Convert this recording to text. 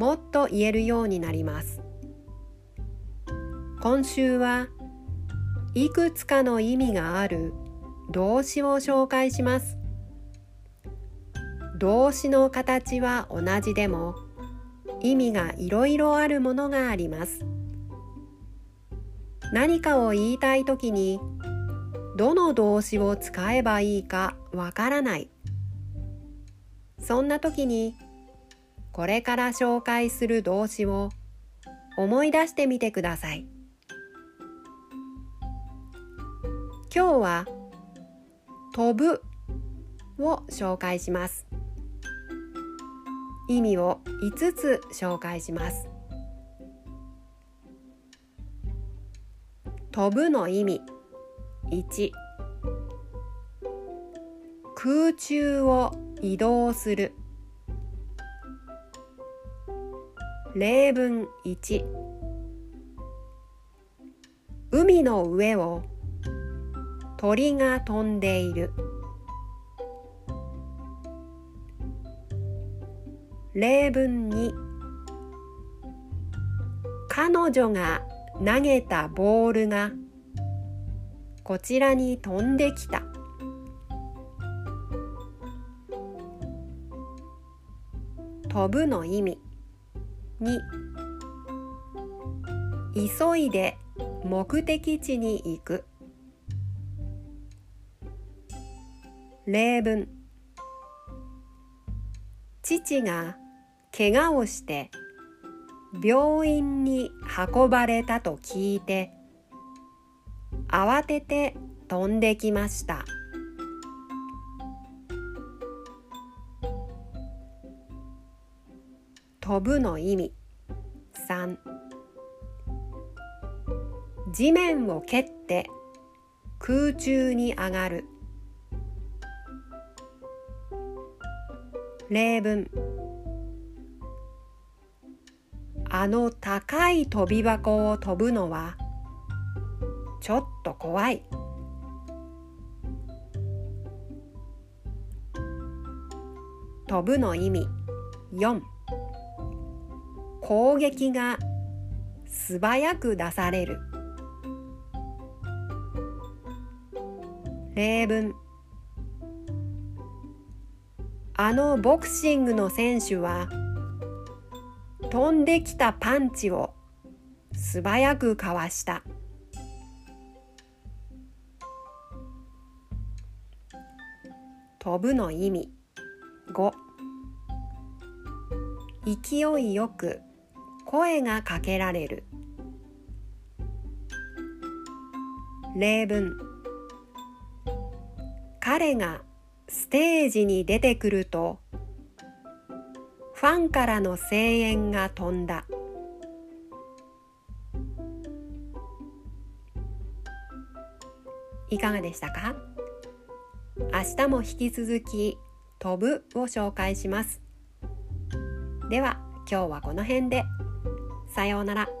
もっと言えるようになります。今週はいくつかの意味がある動詞を紹介します。動詞の形は同じでも意味がいろいろあるものがあります。何かを言いたいときにどの動詞を使えばいいかわからない。そんな時にこれから紹介する動詞を思い出してみてください。今日は飛ぶを紹介します。意味を5つ紹介します。飛ぶの意味。1空中を移動する。例文1海の上を鳥が飛んでいる。例文2彼女が投げたボールがこちらに飛んできた。飛ぶの意味。2急いで目的地に行く例文父が怪我をして病院に運ばれたと聞いて慌てて飛んできました。飛ぶの意味。3地面を蹴って空中に上がる。例文。あの高い飛び箱を飛ぶのはちょっと怖い。飛ぶの意味。4攻撃が素早く出される。例文。あのボクシングの選手は飛んできたパンチを素早くかわした。飛ぶの意味。5勢いよく声がかけられる。例文。彼がステージに出てくるとファンからの声援が飛んだ。いかがでしたか？明日も引き続き飛ぶを紹介します。では今日はこの辺で。さようなら。